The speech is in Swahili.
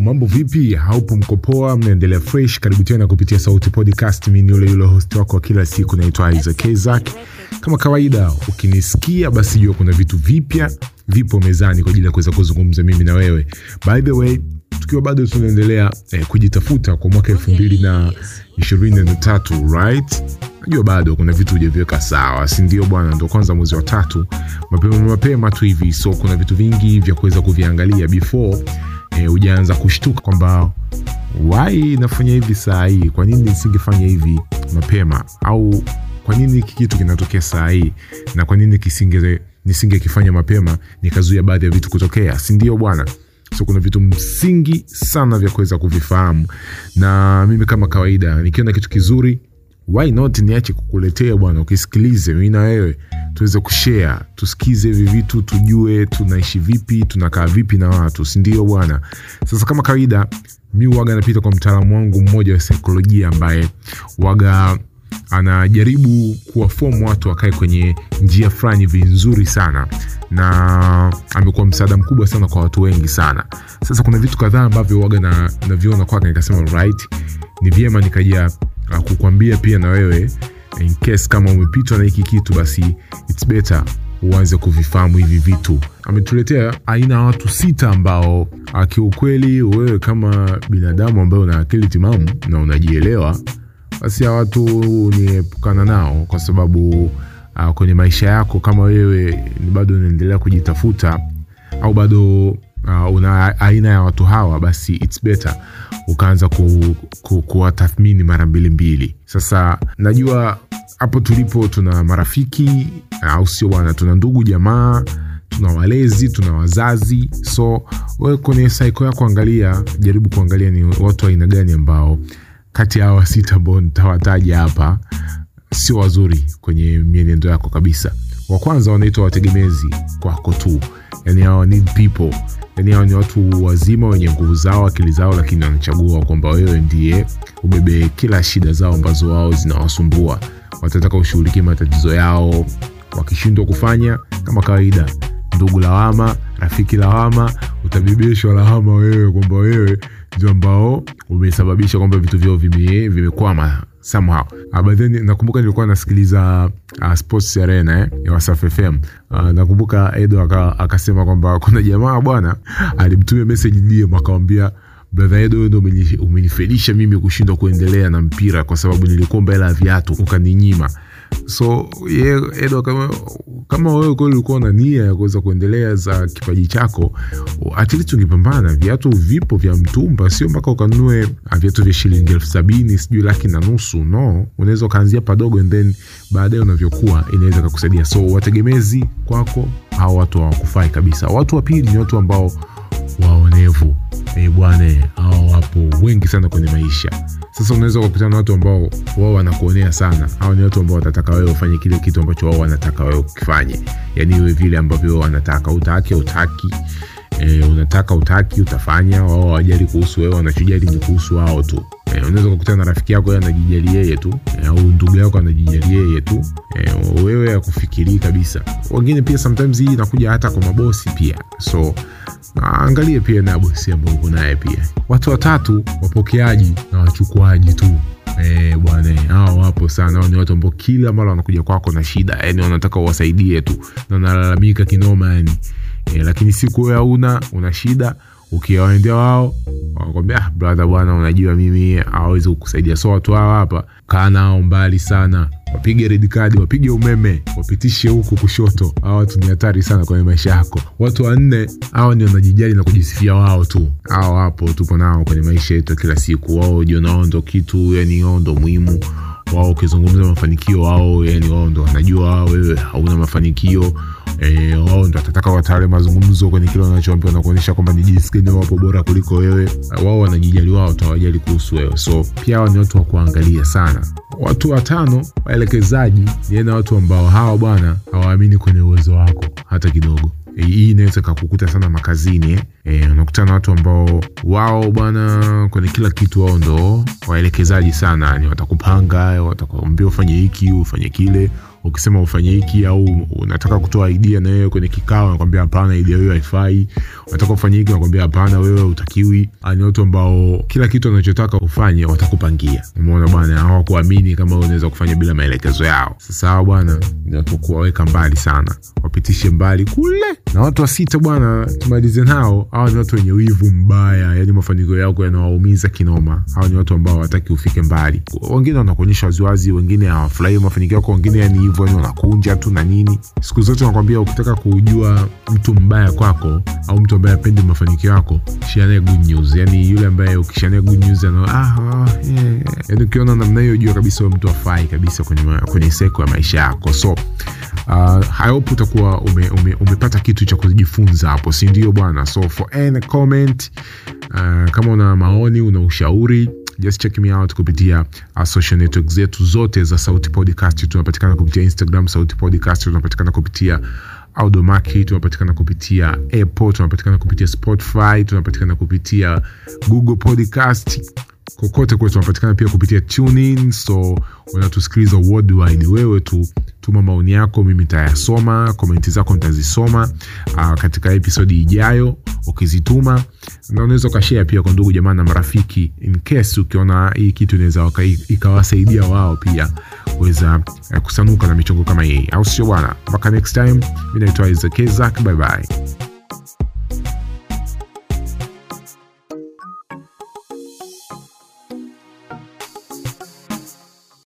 Mambo vipi? Haupo mkopoa, mnaendelea fresh. Karibu tena kupitia Sauti Podcast. Mimi ni yule host wako wa kila siku, naitwa Isaac Isaac. Kama kawaida, ukinisikia basi jua kuna vitu vipya vipo mezani kwa ajili ya kuweza kuzungumza mimi na wewe. By the way, tukiwa bado tunaendelea eh, kujitafuta kwa mwaka elfu mbili na ishirini na tatu right? Najua bado kuna vitu hujaviweka sawa, si bwana? Ndo kwanza mwezi wa tatu, mapema mapema tu hivi, so kuna vitu vingi vya kuweza kuviangalia before hujaanza ujaanza kushtuka kwamba wai nafanya hivi saa hii, kwa nini nisingefanya hivi mapema, au kwa nini hiki kitu kinatokea saa hii? Na kwa nini nisingekifanya mapema nikazuia baadhi ya vitu kutokea, si ndio bwana? So kuna vitu msingi sana vya kuweza kuvifahamu, na mimi kama kawaida nikiona kitu kizuri why not niache kukuletea bwana, ukisikilize mimi na wewe tuweze kushare, tusikize hivi vitu, tujue tunaishi vipi, tunakaa vipi na watu, si bwana? Sasa kama kawaida, mi waga napita kwa mtaalamu wangu mmoja wa saikolojia ambaye waga anajaribu kuwafomu watu wakae kwenye njia fulani hivi nzuri sana, na amekuwa msaada mkubwa sana kwa watu wengi sana. Sasa kuna vitu kadhaa ambavyo waga na kwake, nikasema right, ni vyema nikaja kukwambia pia na wewe in case kama umepitwa na hiki kitu, basi it's better uanze kuvifahamu hivi vitu. Ametuletea aina ya watu sita ambao kiukweli, wewe kama binadamu ambaye una akili timamu na unajielewa basi hawa watu niepukana nao, kwa sababu uh, kwenye maisha yako kama wewe bado unaendelea kujitafuta au bado uh, una aina ya watu hawa, basi it's better ukaanza ku, ku, kuwatathmini mara mbili mbili. Sasa najua hapo tulipo tuna marafiki au sio bwana, tuna ndugu jamaa, tuna walezi, tuna wazazi. So we kwenye saiko yako angalia, jaribu kuangalia ni watu aina gani ambao kati ya hawa sita ambao nitawataja hapa sio wazuri kwenye mienendo yako kabisa. Wa kwanza wanaitwa wategemezi kwako tu, yani hawa need people, yani hawa ni watu wazima wenye nguvu zao, akili zao, lakini wanachagua kwamba wewe ndiye ubebe kila shida zao ambazo wao zinawasumbua. Watataka ushughulikie matatizo yao, wakishindwa kufanya, kama kawaida, ndugu lawama, rafiki lawama, utabebeshwa lawama wewe kwamba wewe ndio ambao umesababisha kwamba vitu vyao vimekwama vime somehow. Uh, but then nakumbuka nilikuwa nasikiliza uh, Sports Arena eh, ya Wasafi FM. Uh, nakumbuka Edo akasema kwamba kuna jamaa bwana alimtumia message DM akamwambia brother Edo, ndo umenifelisha mimi kushindwa kuendelea na mpira kwa sababu nilikuomba hela ya viatu ukaninyima. So Edo kama, kama wewe kweli ulikuwa na nia ya kuweza kuendelea za kipaji chako, at least ungepambana. Viatu vipo vya mtumba, sio mpaka ukanunue viatu vya shilingi elfu sabini sijui laki na nusu. No, unaweza ukaanzia padogo and then baadaye unavyokuwa inaweza kakusaidia. So wategemezi kwako, hao watu hawakufai kabisa. Watu wa pili ni watu ambao waonevu E bwana, hao wapo wengi sana kwenye maisha. Sasa unaweza ukakutana na watu ambao wao wanakuonea sana. Hao ni watu ambao watataka wewe ufanye kile kitu ambacho wao wanataka wewe ukifanye, yaani iwe vile ambavyo wanataka, utake utaki, e, unataka utaki, utafanya. Wao hawajali kuhusu wewe, wanachojali ni kuhusu wao tu. E, unaweza kukutana na rafiki yako anajijali yeye tu e, au ndugu yako anajijali yeye tu e, wewe akufikirii kabisa. Wengine pia sometimes hii inakuja hata kwa mabosi pia, so angalie pia na bosi ambao uko naye pia. Watu watatu, wapokeaji na wachukuaji tu. E, bwana hao wapo sana. Ni watu ambao kila mara wanakuja kwako na shida, yani wanataka uwasaidie tu na wanalalamika kinoma yani e, lakini siku wewe hauna una shida ukiwaendea wao wanakwambia ah, brother bwana, unajua mimi hawezi kukusaidia. So watu hao hapa, kaa nao mbali sana, wapige red card, wapige umeme, wapitishe huku kushoto. Hawa watu ni hatari sana kwenye maisha yako. Watu wanne, hawa ni wanajijali na kujisifia wao tu. Hao wapo, tupo nao kwenye maisha yetu kila siku. Wao jiona wao ndo kitu, yani wao ndo muhimu wao. Ukizungumza mafanikio wao, yani wao ndo wanajua wewe hauna mafanikio E, wao ndo watataka watawale mazungumzo kwenye kile wanachoambia na kuonyesha kwamba ni jinsi gani wapo bora kuliko wewe. Wao wanajijali wao, tawajali kuhusu wewe. So pia hao ni watu wa kuangalia sana. Watu watano, waelekezaji, ni na watu ambao hawa bwana hawaamini kwenye uwezo wako hata kidogo. E, hii inaweza kakukuta sana makazini eh. Unakutana watu ambao wao bwana kwenye kila kitu wao ndo waelekezaji sana, yani watakupanga, watakuambia ufanye hiki ufanye kile ukisema ufanye hiki au unataka kutoa idea na wewe kwenye kikao nakwambia hapana idea hiyo haifai. Unataka ufanye hiki nakwambia hapana wewe utakiwi ni watu ambao kila kitu wanachotaka ufanye watakupangia. Umeona bwana hawakuamini kama unaweza kufanya bila maelekezo yao. Sasa bwana kuwaweka mbali sana wapitishe mbali kule. Na watu wa sita bwana tumalize nao. Hawa ni watu wenye wivu mbaya. Yani mafanikio yako yanawaumiza kinoma. Hawa ni watu ambao hawataki ufike mbali. Wengine wanakuonyesha waziwazi wengine hawafurahii mafanikio yako wengine yani hivyo yani wanakunja tu na nini. Siku zote nakwambia ukitaka kujua mtu mbaya kwako au mtu ambaye apendi mafanikio yako shianae good news. Yani yule ambaye ukishanea good news ana ah, ah, yeah. yani ukiona namna hiyo jua kabisa mtu afai kabisa kwenye, kwenye seko ya maisha yako. So uh, I hope utakuwa ume, ume, umepata kitu cha kujifunza hapo si ndio bwana? So for any comment uh, kama una maoni una ushauri just check me out kupitia uh, social network zetu zote za sauti podcast. Tunapatikana kupitia instagram sauti podcast. Tunapatikana kupitia audomaki tunapatikana kupitia apple. Tunapatikana kupitia spotify. Tunapatikana kupitia google podcast kokote kule tunapatikana pia kupitia tunin so unatusikiliza worldwide. Wewe tu tuma maoni yako mimi tayasoma komenti zako nitazisoma uh, katika episodi ijayo ukizituma. Na unaweza ukashea pia kwa ndugu jamaa na marafiki in ukiona hii kitu inaweza ikawasaidia wao pia kuweza uh, kusanuka na michongo kama hii. Au sio bwana? Mpaka next time mi naitwa isaac bye bye